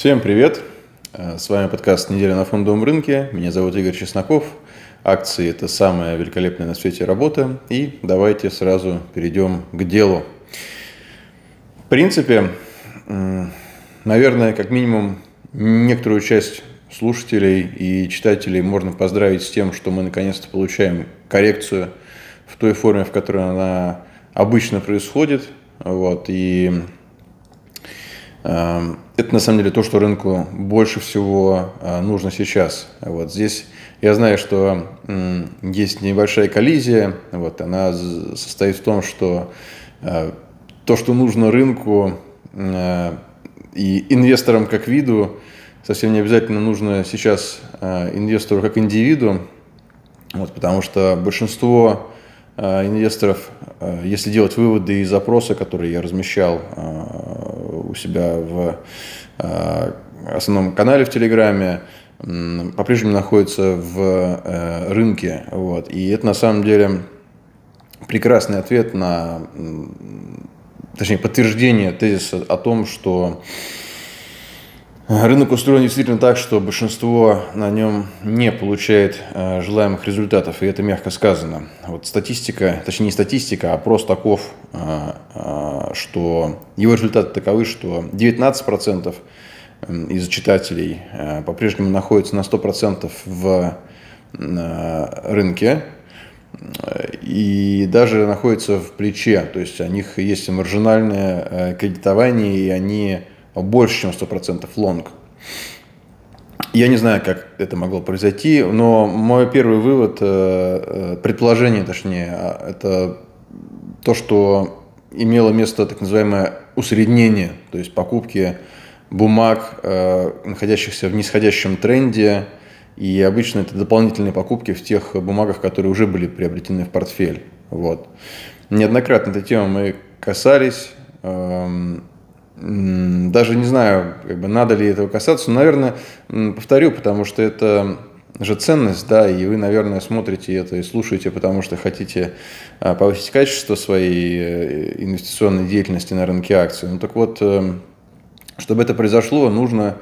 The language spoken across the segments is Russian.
Всем привет! Э, с вами подкаст «Неделя на фондовом рынке». Меня зовут Игорь Чесноков. Акции – это самая великолепная на свете работа. И давайте сразу перейдем к делу. В принципе, наверное, как минимум некоторую часть слушателей и читателей можно поздравить с тем, что мы наконец-то получаем коррекцию в той форме, в которой она обычно происходит. Вот, и это на самом деле то, что рынку больше всего э, нужно сейчас. Вот здесь я знаю, что есть небольшая коллизия. Вот, она состоит в том, что э, то, что нужно рынку э, и инвесторам как виду, совсем не обязательно нужно сейчас инвестору как индивиду, вот, потому что большинство инвесторов, э, если делать выводы из запроса, которые я размещал у себя в основном канале в Телеграме, по-прежнему находятся в рынке. Вот. И это на самом деле прекрасный ответ на, точнее, подтверждение тезиса о том, что Рынок устроен действительно так, что большинство на нем не получает э, желаемых результатов, и это мягко сказано. Вот статистика, точнее не статистика, а опрос таков, э, э, что его результаты таковы, что 19% из читателей по-прежнему находятся на 100% в рынке, и даже находятся в плече, то есть у них есть маржинальное кредитование, и они больше, чем 100% лонг. Я не знаю, как это могло произойти, но мой первый вывод, э, э, предположение точнее, а, это то, что имело место так называемое усреднение, то есть покупки бумаг, э, находящихся в нисходящем тренде, и обычно это дополнительные покупки в тех бумагах, которые уже были приобретены в портфель. Вот. Неоднократно этой темы мы касались. Эм, даже не знаю, как бы, надо ли этого касаться, но, наверное, повторю, потому что это же ценность, да, и вы, наверное, смотрите это и слушаете, потому что хотите а, повысить качество своей э, инвестиционной деятельности на рынке акций. Ну так вот, э, чтобы это произошло, нужно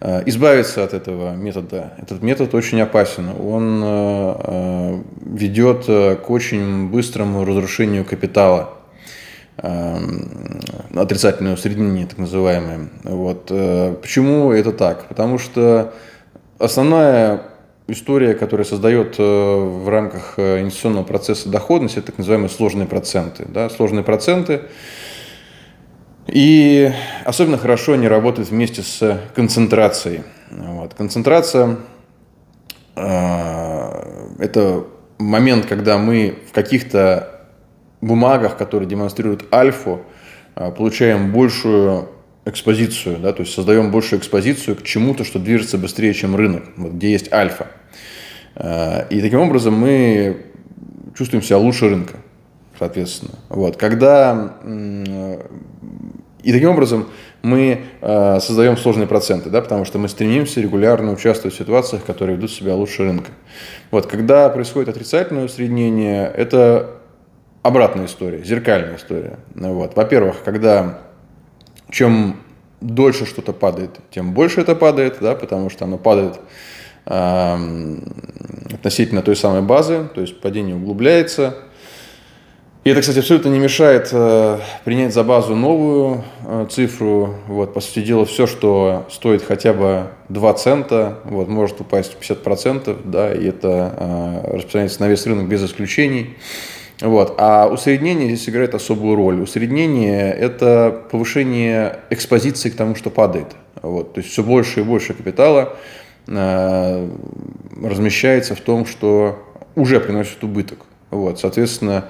э, избавиться от этого метода. Этот метод очень опасен. Он ведет к очень быстрому разрушению капитала. Эм, отрицательное усреднение, так называемое. Вот. Э, почему это так? Потому что основная история, которая создает э, в рамках э, инвестиционного процесса доходность, это так называемые сложные проценты. Да? Сложные проценты. И особенно хорошо они работают вместе с концентрацией. Вот. Концентрация – это момент, когда мы в каких-то бумагах, которые демонстрируют альфу, а, получаем большую экспозицию, да, то есть создаем большую экспозицию к чему-то, что движется быстрее, чем рынок, вот, где есть альфа. А, и таким образом мы чувствуем себя лучше рынка, соответственно. Вот. Когда... И таким образом мы э, создаем сложные проценты, да, потому что мы стремимся регулярно участвовать в ситуациях, которые ведут себя лучше рынка. Вот, когда происходит отрицательное усреднение, это обратная история, зеркальная история. Вот. Во-первых, когда чем дольше что-то падает, тем больше это падает, да, потому что оно падает э, относительно той самой базы, то есть падение углубляется. И это, кстати, абсолютно не мешает э, принять за базу новую э, цифру. Вот, по сути дела, все, что стоит хотя бы 2 цента, вот, может упасть в 50%, да, и это э, распространяется на весь рынок без исключений. Вот. А усреднение здесь играет особую роль. Усреднение – это повышение экспозиции к тому, что падает. Вот. То есть все больше и больше капитала э, размещается в том, что уже приносит убыток. Вот. Соответственно,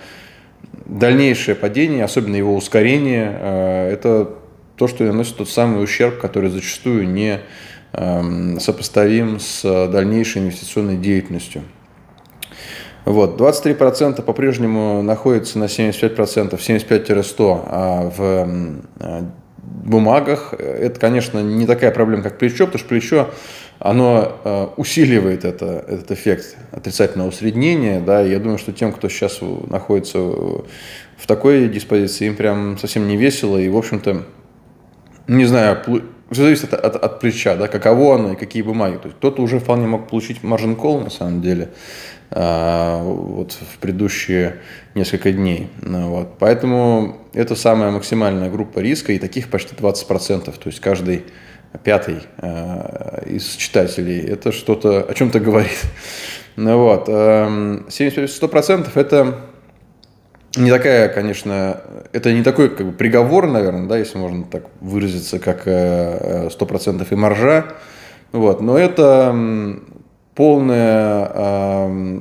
дальнейшее падение, особенно его ускорение, э, это то, что наносит тот самый ущерб, который зачастую не э, сопоставим с дальнейшей инвестиционной деятельностью. Вот, 23% по-прежнему находится на 75%, 75-100, а в а, бумагах. Это, конечно, не такая проблема, как плечо, потому что плечо оно а, усиливает это, этот эффект отрицательного усреднения, да, я думаю, что тем, кто сейчас находится в такой диспозиции, им прям совсем не весело, и, в общем-то, не знаю, все зависит от, от, от плеча, да, каково оно и какие бумаги. То есть кто-то уже вполне мог получить margin call, на самом деле, вот в предыдущие несколько дней. Ну, вот. Поэтому это самая максимальная группа риска, и таких почти 20%. То есть каждый пятый а, из читателей это что-то о чем-то говорит. Ну, вот. 70-100% это не такая, конечно, это не такой как бы, приговор, наверное, да, если можно так выразиться, как 100% э, э, и маржа, вот, но это полная э,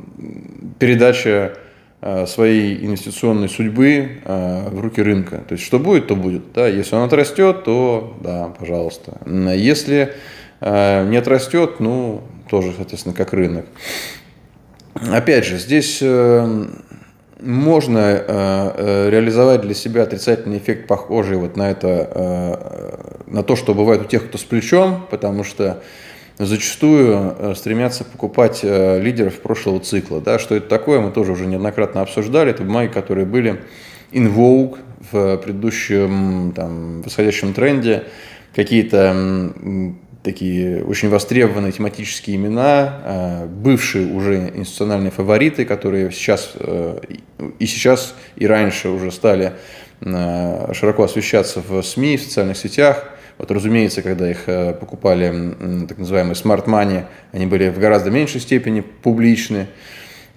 передача э, своей инвестиционной судьбы э, в руки рынка. То есть, что будет, то будет. Да? Если он отрастет, то да, пожалуйста. Если э, не отрастет, ну, тоже, соответственно, как рынок. Опять же, здесь э, можно э, реализовать для себя отрицательный эффект, похожий вот на это, э, на то, что бывает у тех, кто с плечом, потому что зачастую э, стремятся покупать э, лидеров прошлого цикла. Да? Что это такое, мы тоже уже неоднократно обсуждали. Это бумаги, которые были in vogue в предыдущем там, восходящем тренде, какие-то такие очень востребованные тематические имена, э, бывшие уже институциональные фавориты, которые сейчас и сейчас, и раньше уже стали широко освещаться в СМИ, в социальных сетях – вот, разумеется, когда их э, покупали так называемые smart money, они были в гораздо меньшей степени публичны.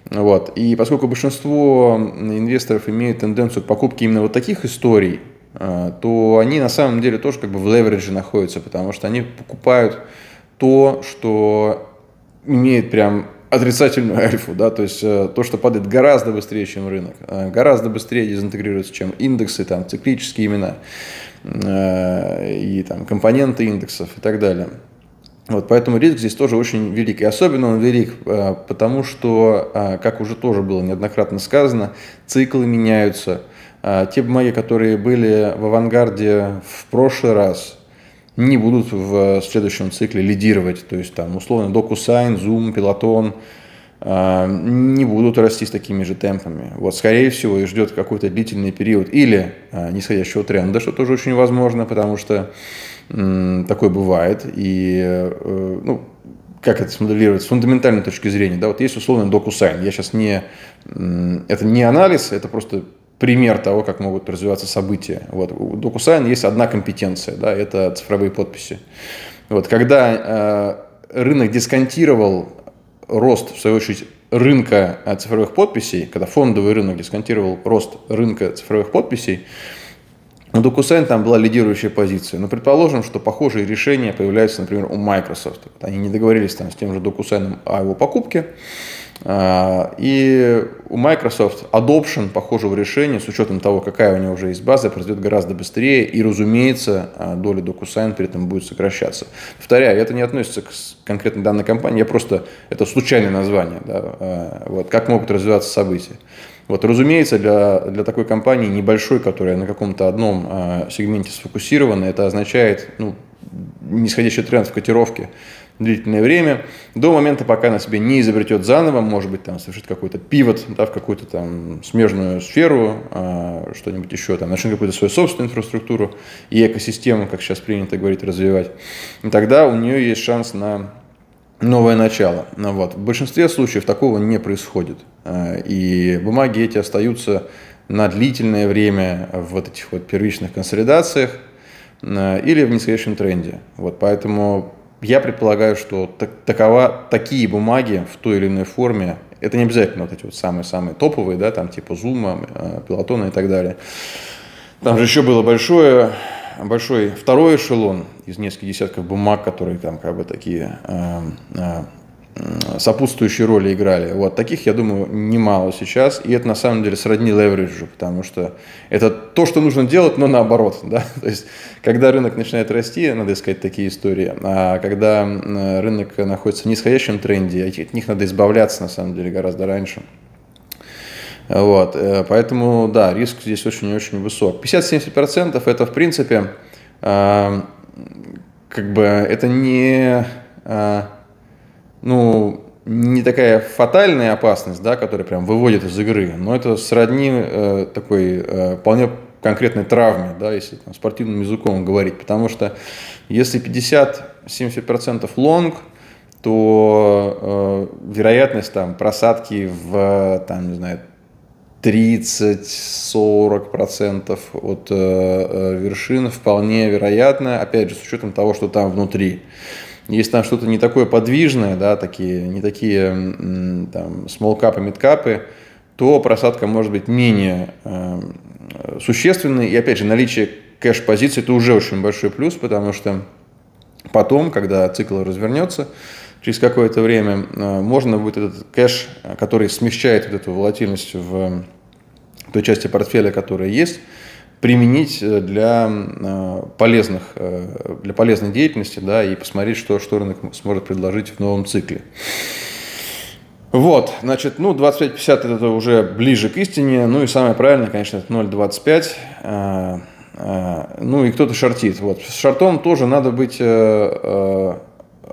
Вот. И поскольку большинство инвесторов имеют тенденцию к покупке именно вот таких историй, э, то они на самом деле тоже как бы в леверидже находятся, потому что они покупают то, что имеет прям отрицательную альфу, да, то есть э, то, что падает гораздо быстрее, чем рынок, гораздо быстрее дезинтегрируется, чем индексы, там, циклические имена. Э, и там, компоненты индексов и так далее. Вот, поэтому риск здесь тоже очень велик. И особенно он велик, э, потому что, э, как уже тоже было неоднократно сказано, циклы меняются. Те бумаги, которые были в авангарде в прошлый раз, не будут в следующем цикле лидировать. То есть там условно DocuSign, Zoom, Peloton – а, не будут расти с такими же темпами. Вот, скорее всего, их ждет какой-то длительный период или а, нисходящего тренда, что тоже очень возможно, потому что такое бывает. И, э, ну, как это смоделировать с фундаментальной точки зрения, да, вот есть условно DocuSign. Я сейчас не, это не анализ, это просто пример того, как могут развиваться события. Вот. У DocuSign есть одна компетенция, да, это цифровые подписи. Вот, когда э, рынок дисконтировал рост, в свою очередь, рынка э, цифровых подписей, когда фондовый рынок дисконтировал рост рынка цифровых подписей, у DocuSign там была лидирующая позиция. Но предположим, что похожие решения появляются, например, у Microsoft. Они не договорились там с тем же DocuSign о его покупке, а, и у Microsoft adoption похожего решения, с учетом того, какая у него уже есть база, произойдет гораздо быстрее, и, разумеется, а, доля DocuSign при этом будет сокращаться. Повторяю, это не относится к конкретно данной компании, я просто, это случайное название, да, а, вот, как могут развиваться события. Вот, разумеется, для, для такой компании небольшой, которая на каком-то одном сегменте сфокусирована, это означает ну, нисходящий тренд в котировке длительное время, до момента, пока она себе не изобретет заново, может быть, там совершит какой-то пивот, да, в какую-то там смежную сферу, а, что-нибудь еще, там, начнет какую-то свою собственную инфраструктуру и экосистему, как сейчас принято говорить, развивать. И тогда у нее есть шанс на новое начало. Ну, вот. В большинстве случаев такого не происходит. А, и бумаги эти остаются на длительное время в вот этих вот первичных консолидациях а, или в нисходящем тренде. Вот, поэтому я предполагаю, что так, такова, такие бумаги в той или иной форме, это не обязательно вот эти вот самые-самые топовые, да, там типа Zoom, Пилотона и так далее. Там же еще было большое, большой второй эшелон из нескольких десятков бумаг, которые там как бы такие э, э, сопутствующие роли играли. Вот таких, я думаю, немало сейчас. И это на самом деле сродни левериджу, потому что это то, что нужно делать, но наоборот. Да? То есть, когда рынок начинает расти, надо искать такие истории. А когда рынок находится в нисходящем тренде, от них надо избавляться, на самом деле, гораздо раньше. Вот. Э, поэтому, да, риск здесь очень-очень высок. 50-70% это, в принципе, как бы это не ну, не такая фатальная опасность, да, которая прям выводит из игры, но это сродни э, такой э, вполне конкретной травме, да, если там, спортивным языком говорить. Потому что если 50-70% лонг, то э, вероятность там, просадки в там, не знаю, 30-40% от э, э, вершин вполне вероятно, опять же, с учетом того, что там внутри. Если там что-то не такое подвижное, да, такие, не такие там, small и mid cap, то просадка может быть менее э, существенной. И опять же, наличие кэш-позиции – это уже очень большой плюс, потому что потом, когда цикл развернется, через какое-то время э, можно будет этот кэш, который смещает вот эту волатильность в той части портфеля, которая есть, применить э, для э, полезных, э, для полезной деятельности, да, и посмотреть, что, что рынок сможет предложить в новом цикле. Вот, значит, ну, 25-50 это уже ближе к истине, ну и самое правильное, конечно, это 0,25, ну и кто-то шортит. Вот, с шортом тоже надо быть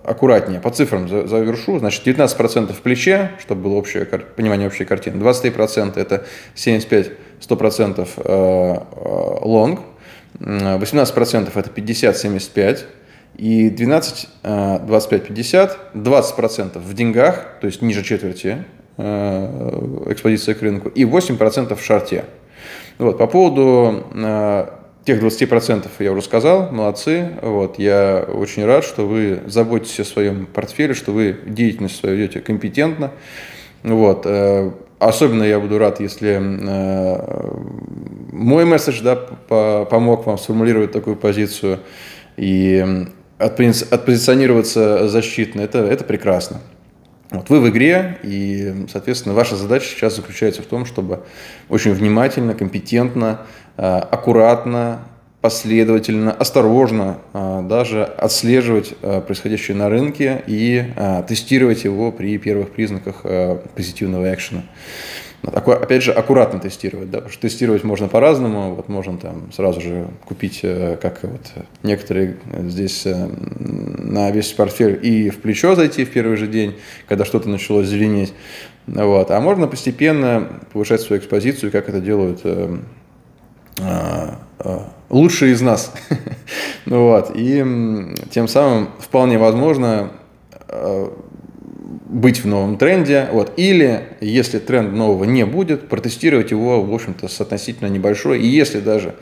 аккуратнее. По цифрам завершу. Значит, 19% в плече, чтобы было общее понимание общей картины. 23% это 75-100% э, э, лонг. 18% это 50-75. И 12, 25-50, 20% в деньгах, то есть ниже четверти э, экспозиции к рынку, и 8% в шарте. Вот, по поводу Тех 20% я уже сказал, молодцы. Вот, я очень рад, что вы заботитесь о своем портфеле, что вы деятельность свою ведете компетентно. Вот. Э, особенно я буду рад, если э, мой месседж да, помог вам сформулировать такую позицию и отпозиционироваться защитно. Это, это прекрасно. Вот вы в игре, и, соответственно, ваша задача сейчас заключается в том, чтобы очень внимательно, компетентно Э, аккуратно, последовательно, осторожно э, даже отслеживать э, происходящее на рынке и тестировать его при первых признаках позитивного экшена. Опять же, аккуратно тестировать, да, потому что тестировать можно по-разному. Вот можно там сразу же купить, как вот некоторые здесь на весь портфель и в плечо зайти в первый же день, когда что-то начало зеленеть. Вот. А можно постепенно повышать свою экспозицию, как это делают а, лучшие из нас. вот. И тем самым вполне возможно быть в новом тренде. Вот. Или, если тренд нового не будет, протестировать его, в общем-то, с относительно небольшой. И если даже,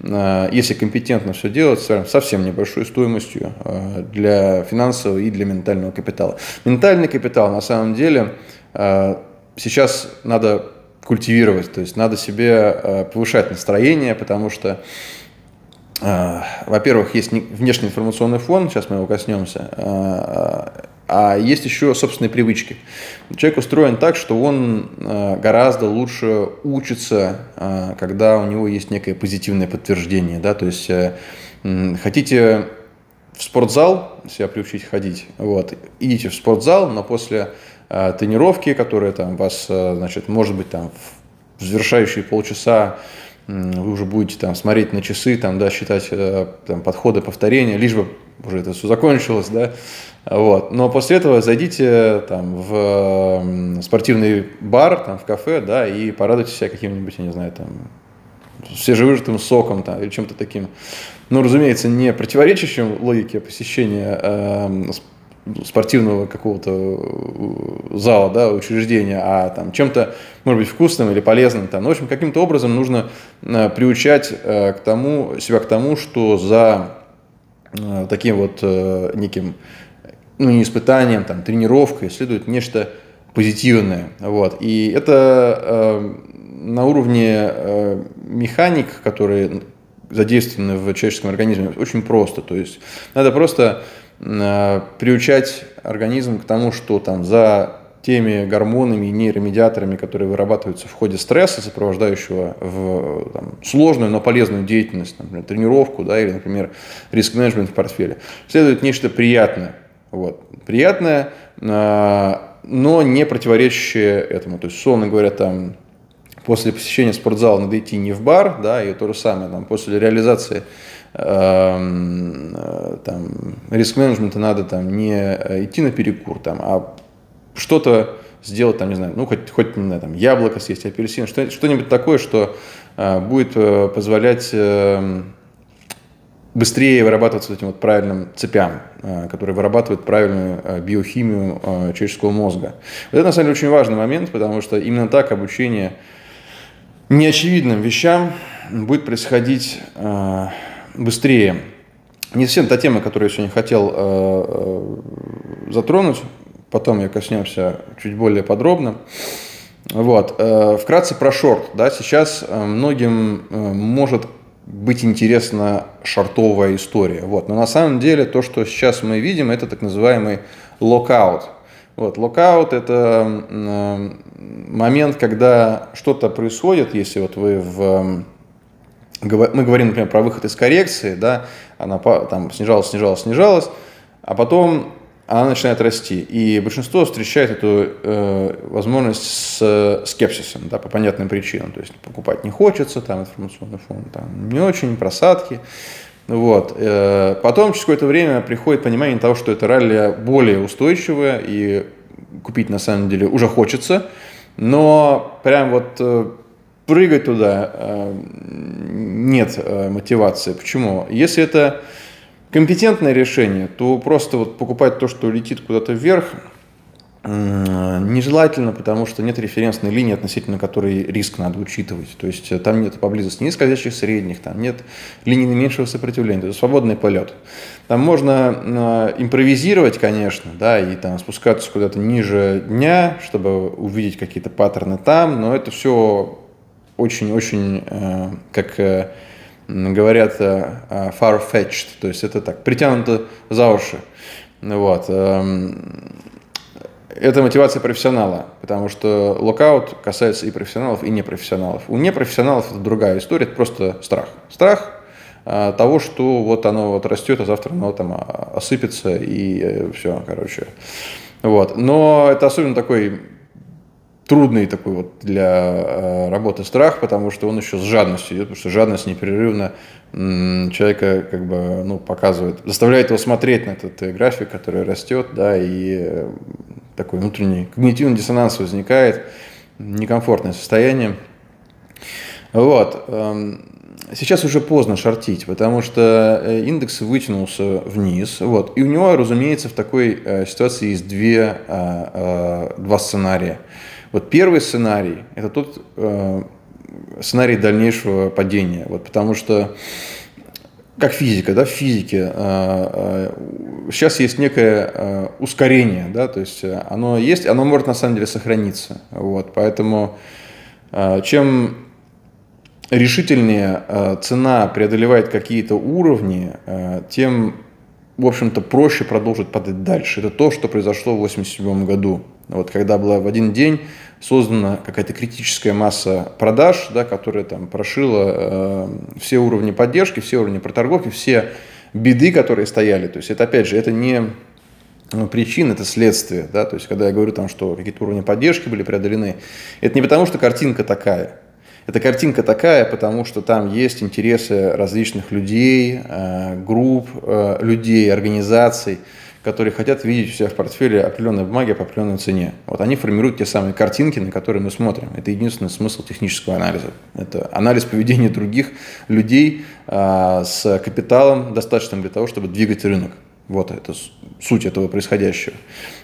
если компетентно все делать, с совсем небольшой стоимостью для финансового и для ментального капитала. Ментальный капитал, на самом деле, сейчас надо культивировать. То есть надо себе э, повышать настроение, потому что, э, во-первых, есть внешний информационный фон, сейчас мы его коснемся, э, а есть еще собственные привычки. Человек устроен так, что он гораздо лучше учится, когда у него есть некое позитивное подтверждение. Да? То есть хотите в спортзал себя приучить ходить, вот, идите в спортзал, но после Э, тренировки, которые там вас, э, значит, может быть, там в завершающие полчаса вы уже будете там смотреть на часы, там, да, считать э, там, подходы, повторения, лишь бы уже это все закончилось, да, вот. Но после этого зайдите там в спортивный бар, там, в кафе, да, и порадуйте себя каким-нибудь, я не знаю, там, свежевыжатым соком там, или чем-то таким. Ну, разумеется, не противоречащим логике посещения э, спортивного какого-то э, зала, да, учреждения, а там чем-то, может быть, вкусным или полезным. Там. Ну, в общем, каким-то образом нужно э, приучать э, к тому, себя к тому, что за таким вот неким, ну, не испытанием, там, тренировкой следует нечто позитивное. Вот. И это на уровне механик, которые задействованы в человеческом организме, очень просто. То есть надо просто приучать организм к тому, что там за теми гормонами и нейромедиаторами, которые вырабатываются в ходе стресса, сопровождающего в там, сложную, но полезную деятельность, например, тренировку да, или, например, риск-менеджмент в портфеле, следует нечто приятное. Вот. Приятное, э, но не противоречащее этому. То есть, условно говоря, там, после посещения спортзала надо идти не в бар, да, и то же самое, там, после реализации э, там, риск-менеджмента надо там не идти на перекур, там, а что-то сделать, там, не знаю, ну, хоть, хоть не знаю, там, яблоко съесть, апельсин, что, что-нибудь такое, что будет позволять быстрее вырабатываться этим вот правильным цепям, которые вырабатывают правильную биохимию человеческого мозга. Вот это на самом деле очень важный момент, потому что именно так обучение неочевидным вещам будет происходить быстрее. Не совсем та тема, которую я сегодня хотел затронуть, потом я коснемся чуть более подробно. Вот. Э, вкратце про шорт. Да, сейчас э, многим э, может быть интересна шортовая история. Вот. Но на самом деле то, что сейчас мы видим, это так называемый локаут. Вот, локаут – это момент, когда что-то происходит, если вот вы в мы говорим, например, про выход из коррекции, да, она там снижалась, снижалась, снижалась, а потом она начинает расти. И большинство встречает эту э, возможность с скепсисом, да, по понятным причинам. То есть покупать не хочется, там информационный фон там, не очень, просадки. Вот. Э, потом через какое-то время приходит понимание того, что это ралли более устойчивое, и купить на самом деле уже хочется, но прям вот э, прыгать туда э, нет э, мотивации. Почему? Если это компетентное решение, то просто вот покупать то, что летит куда-то вверх, нежелательно, потому что нет референсной линии, относительно которой риск надо учитывать. То есть э, там нет поблизости ни скользящих средних, там нет линии наименьшего сопротивления, это свободный полет. Там можно э, импровизировать, конечно, да, и там спускаться куда-то ниже дня, чтобы увидеть какие-то паттерны там, но это все очень-очень, э, как говорят э, э, far-fetched, то есть это так, притянуто за уши. Вот. Эм, это мотивация профессионала, потому что локаут касается и профессионалов, и непрофессионалов. У непрофессионалов это другая история, это просто страх. Страх э, того, что вот оно вот растет, а завтра оно там а, осыпется и все, короче. Вот. Но это особенно такой трудный такой вот для э, работы страх, потому что он еще с жадностью идет, потому что жадность непрерывно человека как бы ну, показывает, заставляет его смотреть на этот э, график, который растет, да, и э, такой внутренний когнитивный диссонанс возникает, некомфортное состояние. Вот. Эм, сейчас уже поздно шортить, потому что индекс вытянулся вниз. Вот. И у него, разумеется, в такой ситуации есть две, два сценария. Вот первый сценарий – это тот э, сценарий дальнейшего падения. Вот, потому что как физика, да, в физике э, э, сейчас есть некое э, ускорение, да, то есть э, оно есть, оно может на самом деле сохраниться. Вот, поэтому э, чем решительнее э, цена преодолевает какие-то уровни, тем, в общем-то, проще продолжить падать дальше. Это то, что произошло в 1987 году. Вот, когда была в один день создана какая-то критическая масса продаж, да, которая там прошила э, все уровни поддержки, все уровни проторговки, все беды, которые стояли. То есть это, опять же, это не ну, причин, это следствие. Да? То есть когда я говорю, там, что какие-то уровни поддержки были преодолены, это не потому, что картинка такая. Эта картинка такая, потому что там есть интересы различных людей, э, групп э, людей, организаций, которые хотят видеть у себя в портфеле определенные бумаги по определенной цене. Вот они формируют те самые картинки, на которые мы смотрим. Это единственный смысл технического анализа. Это анализ поведения других людей а, с капиталом, достаточным для того, чтобы двигать рынок. Вот это суть этого происходящего.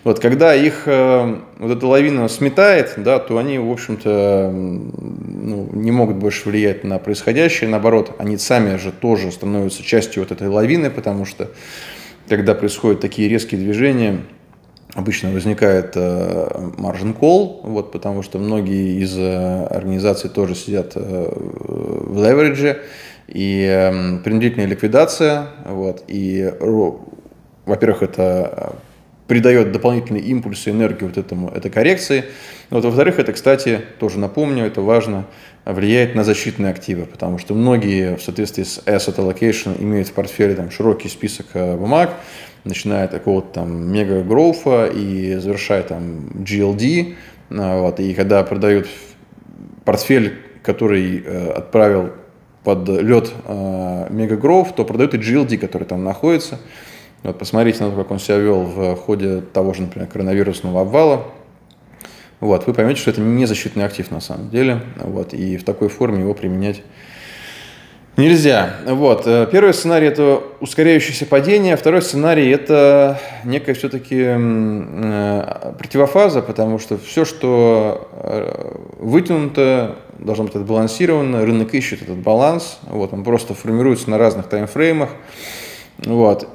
Вот когда их э, вот эта лавина сметает, да, то они, в общем-то, ну, не могут больше влиять на происходящее. Наоборот, они сами же тоже становятся частью вот этой лавины, потому что когда происходят такие резкие движения, обычно возникает маржин э, call, вот, потому что многие из э, организаций тоже сидят э, в леверидже, и э, принудительная ликвидация, вот, и, во-первых, это придает дополнительный импульс и энергию вот этому, этой коррекции. Вот, во-вторых, это, кстати, тоже напомню, это важно, влияет на защитные активы, потому что многие в соответствии с asset allocation имеют в портфеле там, широкий список э, бумаг, начиная от какого-то там мега гроуфа и завершая там GLD, э, вот, и когда продают портфель, который э, отправил под лед э, мега гроуф, то продают и GLD, который там находится. Вот, посмотрите на то, как он себя вел в ходе того же, например, коронавирусного обвала. вот, вы поймете, что это не защитный актив на самом деле, вот, и в такой форме его применять Нельзя. Вот. Э, первый сценарий – это ускоряющееся падение. Второй сценарий – это некая все-таки э, противофаза, потому что все, что э, вытянуто, должно быть отбалансировано. Рынок ищет этот баланс. Вот. Он просто формируется на разных таймфреймах. Вот.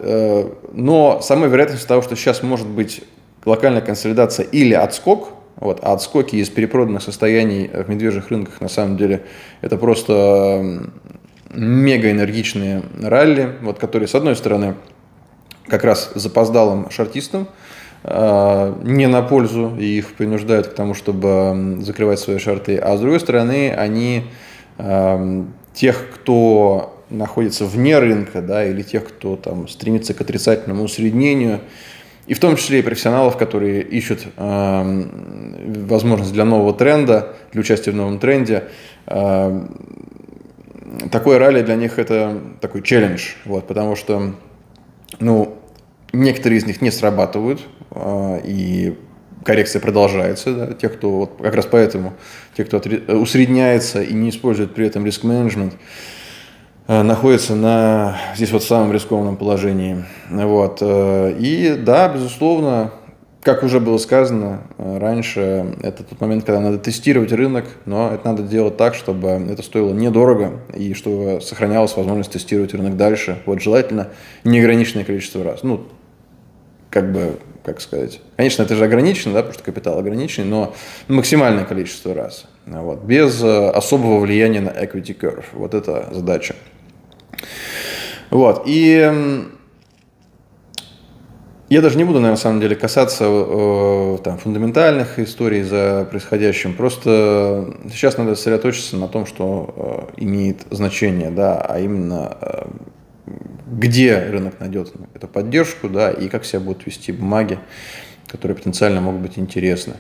Но самая вероятность того, что сейчас может быть локальная консолидация или отскок, вот, а отскоки из перепроданных состояний в медвежьих рынках на самом деле это просто мега энергичные ралли, вот, которые, с одной стороны, как раз запоздалым шартистам, э, не на пользу, и их принуждают к тому, чтобы закрывать свои шарты, а с другой стороны, они э, тех, кто находится вне рынка, да, или тех, кто там стремится к отрицательному усреднению, и в том числе и профессионалов, которые ищут э, возможность для нового тренда, для участия в новом тренде, э, такое ралли для них это такой челлендж, вот, потому что, ну, некоторые из них не срабатывают, э, и коррекция продолжается, да, те, кто, вот, как раз поэтому, те, кто усредняется и не использует при этом риск-менеджмент, э, находятся на, здесь вот в самом рискованном положении. Вот. Э, и да, безусловно, как уже было сказано э, раньше, это тот момент, когда надо тестировать рынок, но это надо делать так, чтобы это стоило недорого и чтобы сохранялась возможность тестировать рынок дальше. Вот желательно неограниченное количество раз. Ну, как бы, как сказать. Конечно, это же ограничено, да, потому что капитал ограниченный, но максимальное количество раз. Вот, без э, особого влияния на equity curve. Вот это задача. Вот. И я даже не буду, наверное, на самом деле касаться э, там, фундаментальных историй за происходящим. Просто сейчас надо сосредоточиться на том, что э, имеет значение, да, а именно э, где рынок найдет эту поддержку, да, и как себя будут вести бумаги, которые потенциально могут быть интересны.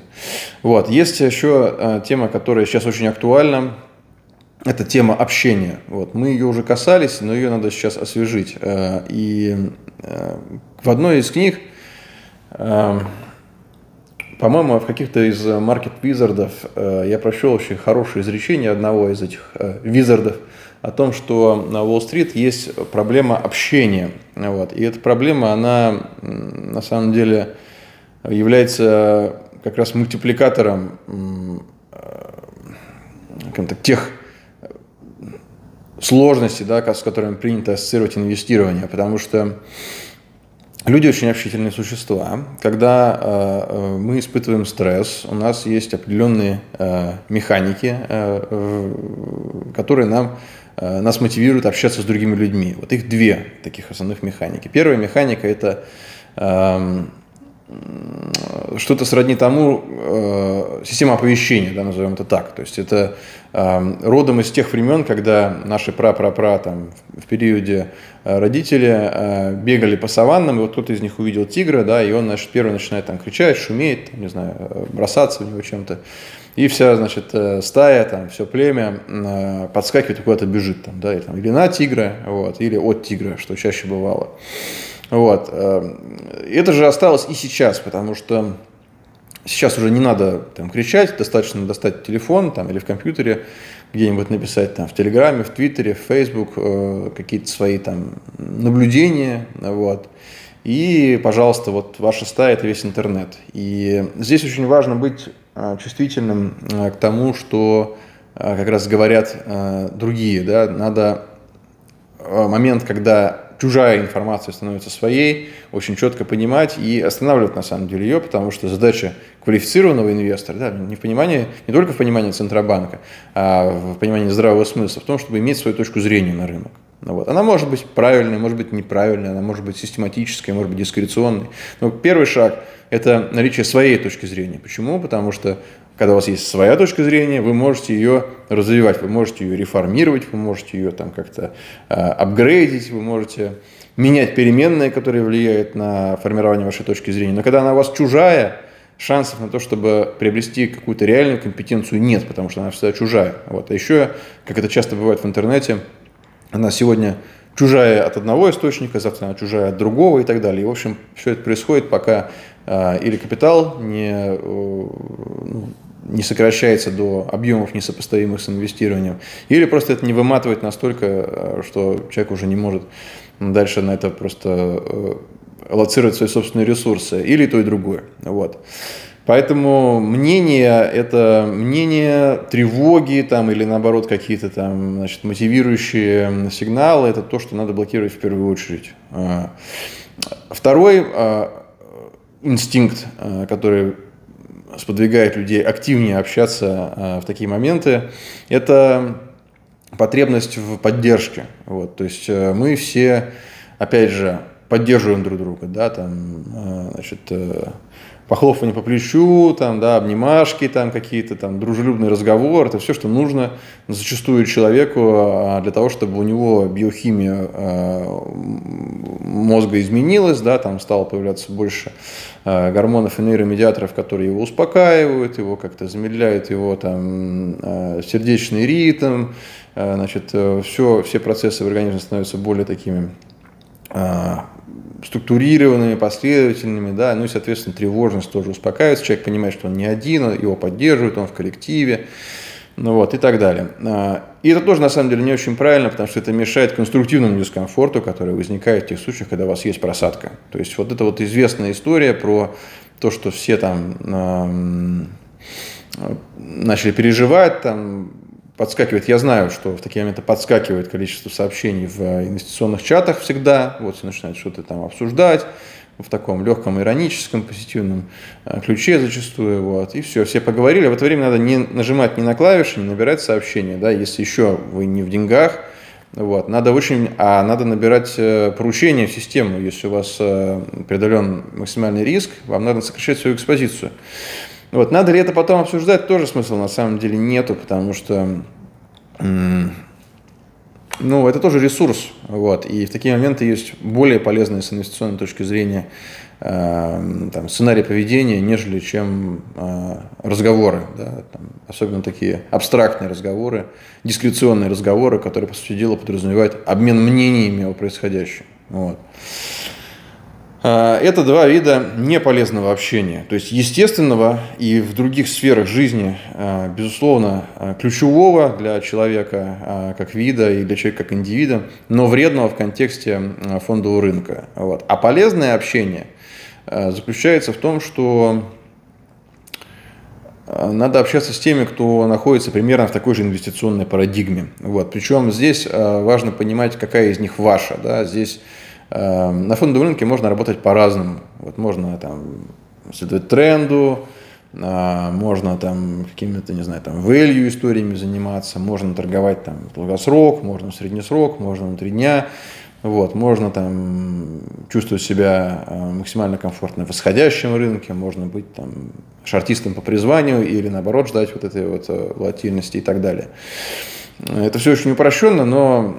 Вот. Есть еще э, тема, которая сейчас очень актуальна, это тема общения. Вот. Мы ее уже касались, но ее надо сейчас освежить. Э, и э, в одной из книг, э, по-моему, в каких-то из маркет визардов э, я прочел очень хорошее изречение одного из этих визардов о том, что на Уолл-стрит есть проблема общения. Вот. И эта проблема, она на самом деле является как раз мультипликатором тех сложностей, да, с которыми принято ассоциировать инвестирование, потому что Люди очень общительные существа. Когда э, э, мы испытываем стресс, у нас есть определенные э, механики, э, которые нам, э, нас мотивируют общаться с другими людьми. Вот их две таких основных механики. Первая механика – это э, что-то сродни тому, э, система оповещения, да, назовем это так. То есть это э, родом из тех времен, когда наши пра-пра-пра там, в периоде э, родители э, бегали по саваннам, и вот кто-то из них увидел тигра, да, и он, значит, первый начинает там кричать, шуметь, там, не знаю, э, бросаться в него чем-то. И вся, значит, э, стая, там, все племя э, подскакивает и куда-то бежит, там, да, или, там, или на тигра, вот, или от тигра, что чаще бывало. Вот. Эм, это же осталось и сейчас, потому что сейчас уже не надо там, кричать, достаточно достать телефон там, или в компьютере где-нибудь написать там, в Телеграме, в Твиттере, в Фейсбук э, какие-то свои там наблюдения. Вот. И, пожалуйста, вот ваша стая – это весь интернет. И здесь очень важно быть э, чувствительным э, к тому, что как раз говорят другие. Да? Надо момент, когда чужая информация становится своей, очень четко понимать и останавливать на самом деле ее, потому что задача квалифицированного инвестора, да, не в понимании, не только в понимании Центробанка, а в понимании здравого смысла, в том, чтобы иметь свою точку зрения на рынок. Ну вот. Она может быть правильной, может быть неправильной, она может быть систематической, может быть дискреционной. Но первый шаг – это наличие своей точки зрения. Почему? Потому что когда у вас есть своя точка зрения, вы можете ее развивать, вы можете ее реформировать, вы можете ее там как-то э, апгрейдить, вы можете менять переменные, которые влияют на формирование вашей точки зрения. Но когда она у вас чужая, шансов на то, чтобы приобрести какую-то реальную компетенцию нет, потому что она всегда чужая. Вот. А еще, как это часто бывает в интернете, она сегодня чужая от одного источника, завтра она чужая от другого и так далее. И, в общем, все это происходит, пока или капитал не, ну, не сокращается до объемов, несопоставимых с инвестированием, или просто это не выматывает настолько, что человек уже не может дальше на это просто лоцировать свои собственные ресурсы, или то и другое. Вот. Поэтому мнение – это мнение тревоги там, или наоборот какие-то там значит, мотивирующие сигналы – это то, что надо блокировать в первую очередь. А, второй инстинкт, который сподвигает людей активнее общаться в такие моменты, это потребность в поддержке. Вот, то есть э, мы все, опять же, поддерживаем друг друга, да, там, значит, э, похлопывание по плечу, там, да, обнимашки, там какие-то там дружелюбный разговор, это все, что нужно зачастую человеку а, для того, чтобы у него биохимия а, мозга изменилась, да, там стало появляться больше а, гормонов и нейромедиаторов, которые его успокаивают, его как-то замедляют его там сердечный ритм, значит, все, все процессы в организме становятся более такими структурированными, последовательными, да, ну и, соответственно, тревожность тоже успокаивается, человек понимает, что он не один, его поддерживают, он в коллективе, ну вот, и так далее. А, и это тоже, на самом деле, не очень правильно, потому что это мешает конструктивному дискомфорту, который возникает в тех случаях, когда у вас есть просадка. То есть вот это вот известная история про то, что все там начали переживать, там подскакивает, я знаю, что в такие моменты подскакивает количество сообщений в инвестиционных чатах всегда, вот все начинают что-то там обсуждать, в таком легком ироническом, позитивном э, ключе зачастую, вот, и все, все поговорили, в это время надо не нажимать ни на клавиши, не набирать сообщения, да, если еще вы не в деньгах, вот, надо очень, а надо набирать э, поручения в систему, если у вас э, преодолен максимальный риск, вам надо сокращать свою экспозицию. Вот. Надо ли это потом обсуждать, тоже смысла на самом деле нету, потому что ну, это тоже ресурс. Вот. И в такие моменты есть более полезные с инвестиционной точки зрения э, там, сценарии поведения, нежели чем э, разговоры. Да, там, особенно такие абстрактные разговоры, дискреционные разговоры, которые, по сути дела, подразумевают обмен мнениями о происходящем. Вот. А, это два вида неполезного общения. То есть естественного и в других сферах жизни, а, безусловно, а, ключевого для человека как вида и для человека как индивида, но вредного в контексте фондового рынка. Вот. А полезное общение заключается в том, что надо общаться с теми, кто находится примерно в такой же инвестиционной парадигме. Вот. Причем здесь важно понимать, какая из них ваша. Да? Здесь на фондовом рынке можно работать по-разному. Вот можно там следовать тренду, а, можно там какими-то, не знаю, там value историями заниматься, можно торговать там долгосрок, можно среднесрок, можно внутри дня. Вот, можно там чувствовать себя э, максимально комфортно в восходящем рынке, можно быть там шартистом по призванию или наоборот ждать вот этой вот э, волатильности и так далее. Это все очень упрощенно, но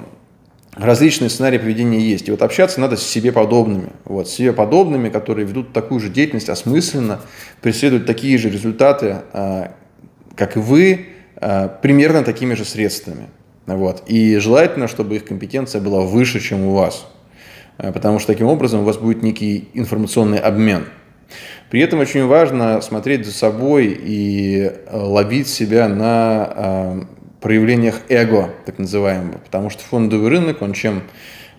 различные сценарии поведения есть. И вот общаться надо с себе подобными. Вот, с себе подобными, которые ведут такую же деятельность осмысленно, преследуют такие же результаты, а, как и вы, а, примерно такими же средствами. Вот. И желательно, чтобы их компетенция была выше, чем у вас. А, потому что таким образом у вас будет некий информационный обмен. При этом очень важно смотреть за собой и ловить себя на проявлениях эго, так называемого. Потому что фондовый рынок, он чем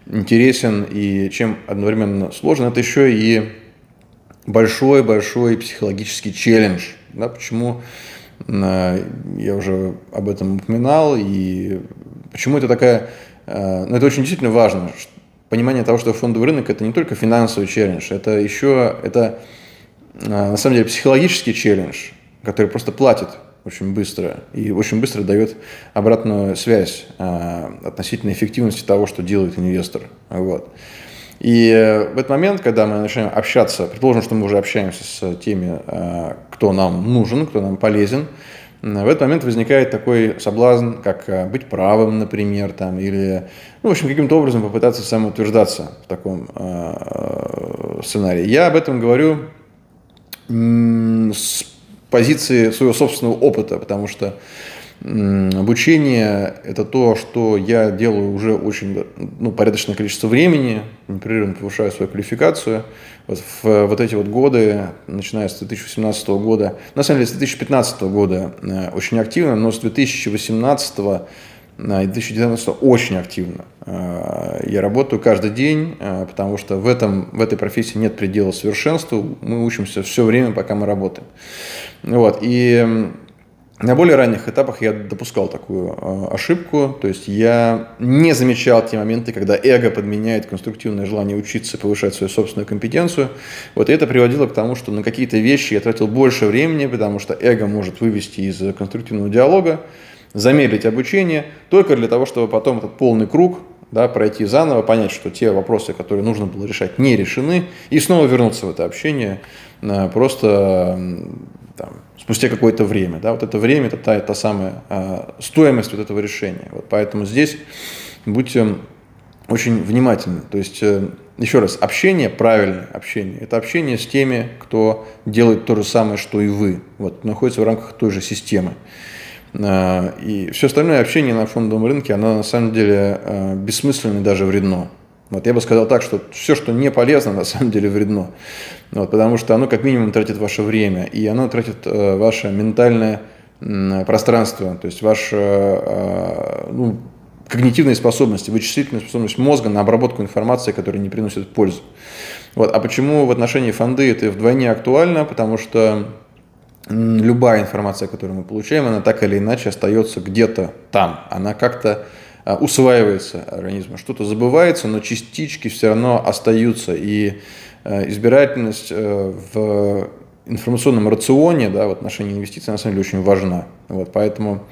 интересен и чем одновременно сложен, это еще и большой-большой психологический челлендж. Да, почему э, я уже об этом упоминал, и почему это такая... Э, ну, это очень действительно важно. Понимание того, что фондовый рынок – это не только финансовый челлендж, это еще это, э, на самом деле, психологический челлендж, который просто платит очень быстро и очень быстро дает обратную связь а, относительно эффективности того, что делает инвестор. Вот. И э, в этот момент, когда мы начинаем общаться, предположим, что мы уже общаемся с теми, а, кто нам нужен, кто нам полезен, в этот момент возникает такой соблазн, как а, быть правым, например, там, или, ну, в общем, каким-то образом попытаться самоутверждаться в таком э, сценарии. Я об этом говорю с позиции своего собственного опыта, потому что Обучение – это то, что я делаю уже очень ну, порядочное количество времени, непрерывно повышаю свою квалификацию. Вот в вот эти вот годы, начиная с 2018 года, на самом деле с 2015 года э, очень активно, но с 2018 и 2019 очень активно. Э, я работаю каждый день, э, потому что в, этом, в этой профессии нет предела совершенству. Мы учимся все время, пока мы работаем. Вот. И на более ранних этапах я допускал такую э, ошибку, то есть я не замечал те моменты, когда эго подменяет конструктивное желание учиться, повышать свою собственную компетенцию. Вот и это приводило к тому, что на какие-то вещи я тратил больше времени, потому что эго может вывести из конструктивного диалога, замедлить обучение, только для того, чтобы потом этот полный круг да, пройти заново, понять, что те вопросы, которые нужно было решать, не решены, и снова вернуться в это общение, э, просто там, спустя какое-то время. Да, вот это время, это та, та самая а, стоимость вот этого решения. Вот поэтому здесь будьте очень внимательны. То есть, э, еще раз, общение, правильное общение, это общение с теми, кто делает то же самое, что и вы, вот, находится в рамках той же системы. А, и все остальное общение на фондовом рынке, оно на самом деле а, бессмысленно и даже вредно. Вот я бы сказал так, что все, что не полезно, на самом деле вредно. Вот, потому что оно как минимум тратит ваше время, и оно тратит э, ваше ментальное э, пространство, то есть ваши э, ну, когнитивные способности, вычислительную способность мозга на обработку информации, которая не приносит пользу. Вот. А почему в отношении фонды это вдвойне актуально? Потому что любая информация, которую мы получаем, она так или иначе остается где-то там. Она как-то а, усваивается организмом. Что-то забывается, но частички все равно остаются. И э, избирательность э, в информационном рационе да, в отношении инвестиций на самом деле очень важна. Вот, поэтому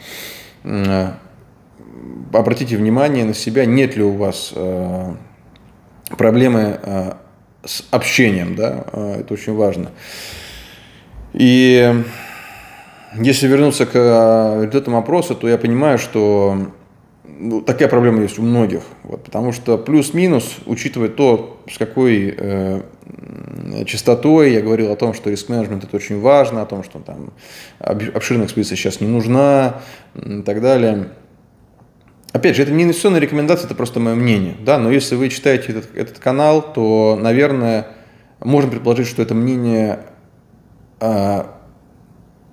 э, обратите внимание на себя, нет ли у вас проблемы с общением, да, это очень важно. И если вернуться к результатам опроса, то я понимаю, что ну, такая проблема есть у многих. Вот, потому что плюс-минус, учитывая то, с какой э, частотой я говорил о том, что риск-менеджмент это очень важно, о том, что там обширная экспедиция сейчас не нужна и так далее. Опять же, это не инвестиционная рекомендация, это просто мое мнение. Да? Но если вы читаете этот, этот канал, то, наверное, можно предположить, что это мнение э,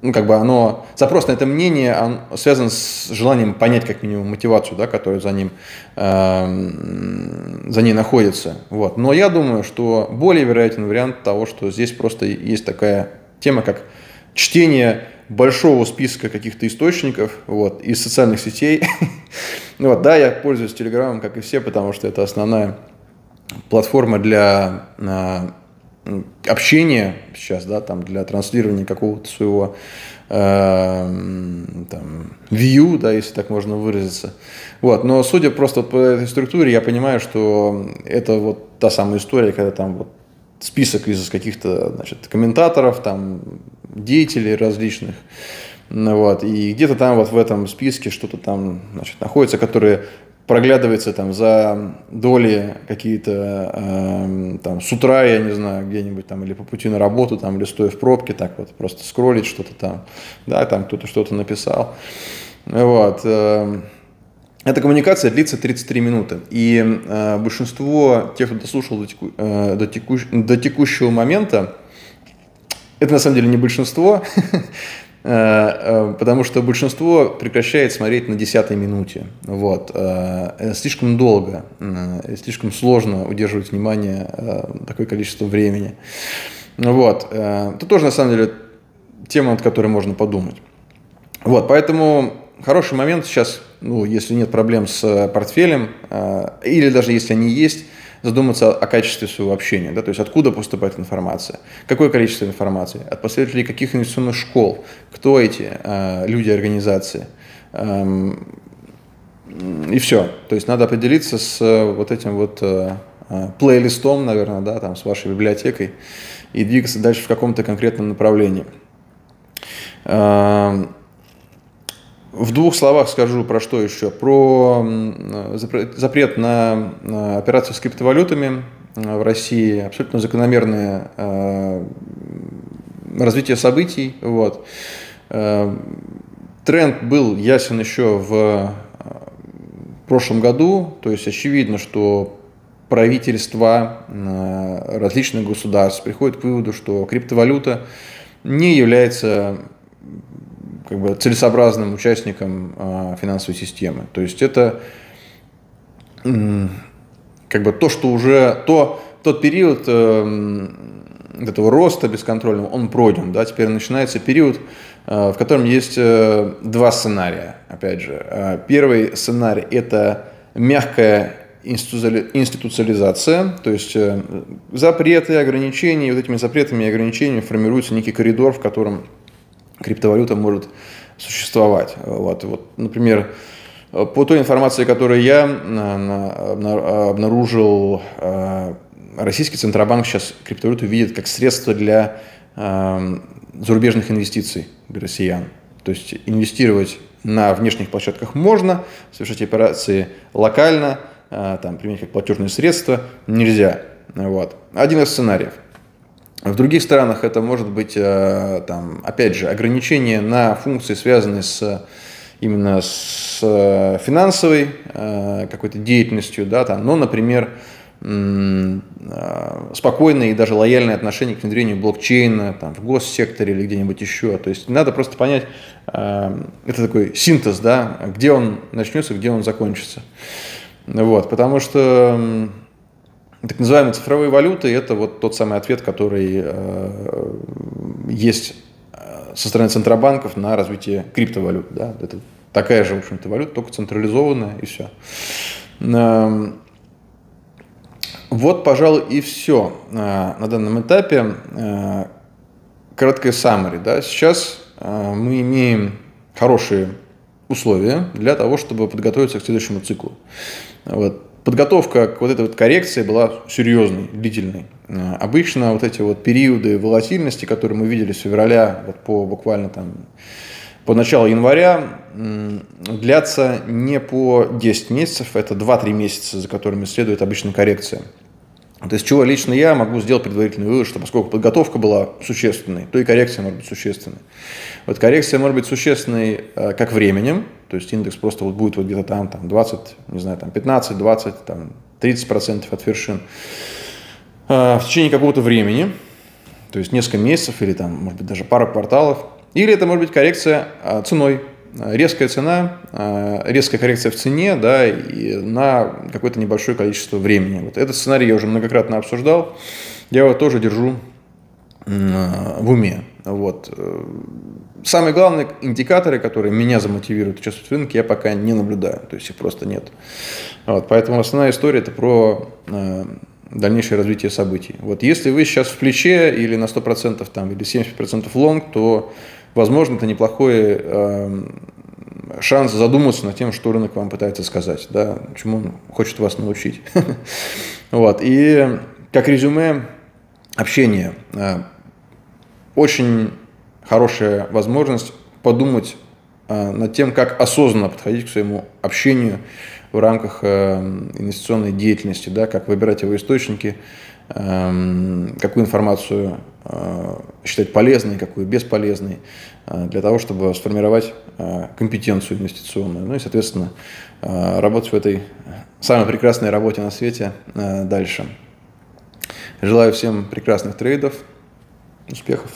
ну, как бы оно, запрос на это мнение он связан с желанием понять как минимум мотивацию, да, которая за ним, э, за ней находится. Вот. Но я думаю, что более вероятен вариант того, что здесь просто есть такая тема, как чтение большого списка каких-то источников вот, из социальных сетей. вот, да, я пользуюсь Телеграмом, как и все, потому что это основная платформа для общения сейчас, да, там для транслирования какого-то своего э, там, view, да, если так можно выразиться. Вот, но судя просто по этой структуре, я понимаю, что это вот та самая история, когда там вот список из каких-то, значит, комментаторов, там, деятелей различных, вот, и где-то там вот в этом списке что-то там, значит, находится, которые проглядывается там за доли какие-то э, там с утра, я не знаю, где-нибудь там или по пути на работу, там, или стоя в пробке, так вот просто скроллить что-то там, да, там кто-то что-то написал. Вот. Э, эта коммуникация длится 33 минуты, и э, большинство тех, кто дослушал до, теку, э, до, текущ, до текущего момента, это на самом деле не большинство, потому что большинство прекращает смотреть на десятой минуте. Вот. Э, слишком долго, слишком сложно удерживать внимание такое количество времени. Вот. Это тоже, на самом деле, тема, над которой можно подумать. Вот, поэтому хороший момент сейчас, ну, если нет проблем с портфелем, или даже если они есть, задуматься о качестве своего общения, да, то есть откуда поступает информация, какое количество информации, от последователей каких инвестиционных школ, кто эти э, люди, организации. Эм, и все. То есть надо определиться с э, вот этим вот э, э, плейлистом, наверное, да, там, с вашей библиотекой и двигаться дальше в каком-то конкретном направлении. Эм, в двух словах скажу про что еще. Про запрет на операции с криптовалютами в России. Абсолютно закономерное э, развитие событий. Вот. Э, тренд был ясен еще в прошлом году, то есть очевидно, что правительства различных государств приходят к выводу, что криптовалюта не является как бы, целесообразным участником а, финансовой системы. То есть это как бы то, что уже то, тот период э, этого роста бесконтрольного, он пройден. Да? Теперь начинается период, э, в котором есть э, два сценария. Опять же, первый сценарий – это мягкая институциализация, то есть запреты, ограничения, и вот этими запретами и ограничениями формируется некий коридор, в котором криптовалюта может существовать. Вот, вот, например, по той информации, которую я э, обнаружил, э, российский Центробанк сейчас криптовалюту видит как средство для зарубежных инвестиций для россиян. То есть инвестировать на внешних площадках можно, совершать операции локально – там, применять как платежные средства, нельзя. Вот. Один из сценариев. В других странах это может быть, а, там, опять же, ограничение на функции, связанные с именно с финансовой а, какой-то деятельностью, да, там, но, например, спокойное и даже лояльное отношение к внедрению блокчейна там, в госсекторе или где-нибудь еще. То есть надо просто понять, это такой синтез, да, где он начнется, где он закончится. Вот, потому что так называемые цифровые валюты – это вот тот самый ответ, который э, есть э, со стороны центробанков на развитие криптовалют. Да? Это такая же, в общем-то, валюта, только централизованная и все. Э, вот, пожалуй, и все э, на данном этапе. Краткое summary. Да? Сейчас мы имеем хорошие условия для того, чтобы подготовиться к следующему циклу. Вот. Подготовка к вот этой вот коррекции была серьезной, длительной. А, обычно вот эти вот периоды волатильности, которые мы видели с февраля вот по буквально там по началу января, длятся не по 10 месяцев, это 2-3 месяца, за которыми следует обычная коррекция. То есть, чего лично я могу сделать предварительный вывод, что поскольку подготовка была существенной, то и коррекция может быть существенной. Вот коррекция может быть существенной э, как временем, то есть индекс просто вот будет вот где-то там, там 20, не знаю, там 15, 20, там 30 процентов от вершин э, в течение какого-то времени, то есть несколько месяцев или там, может быть, даже пара кварталов. Или это может быть коррекция э, ценой, резкая цена, а, резкая коррекция в цене да, и на какое-то небольшое количество времени. Вот этот сценарий я уже многократно обсуждал, я его тоже держу в уме. Вот. Самые главные индикаторы, которые меня замотивируют участвовать в рынке, я пока не наблюдаю, то есть их просто нет. Вот. Поэтому основная история это про а, дальнейшее развитие событий. Вот если вы сейчас в плече или на 100% там, или 70% лонг, то возможно, это неплохой э, шанс задуматься над тем, что рынок вам пытается сказать, да, чему он хочет вас научить. вот. И как резюме общения, э, очень хорошая возможность подумать э, над тем, как осознанно подходить к своему общению в рамках э, инвестиционной деятельности, да, как выбирать его источники, Эм, какую информацию считать полезной, какую бесполезной, э, для того, чтобы сформировать э, компетенцию инвестиционную. Ну и, соответственно, работать в этой самой прекрасной работе на свете дальше. Желаю всем прекрасных трейдов, успехов.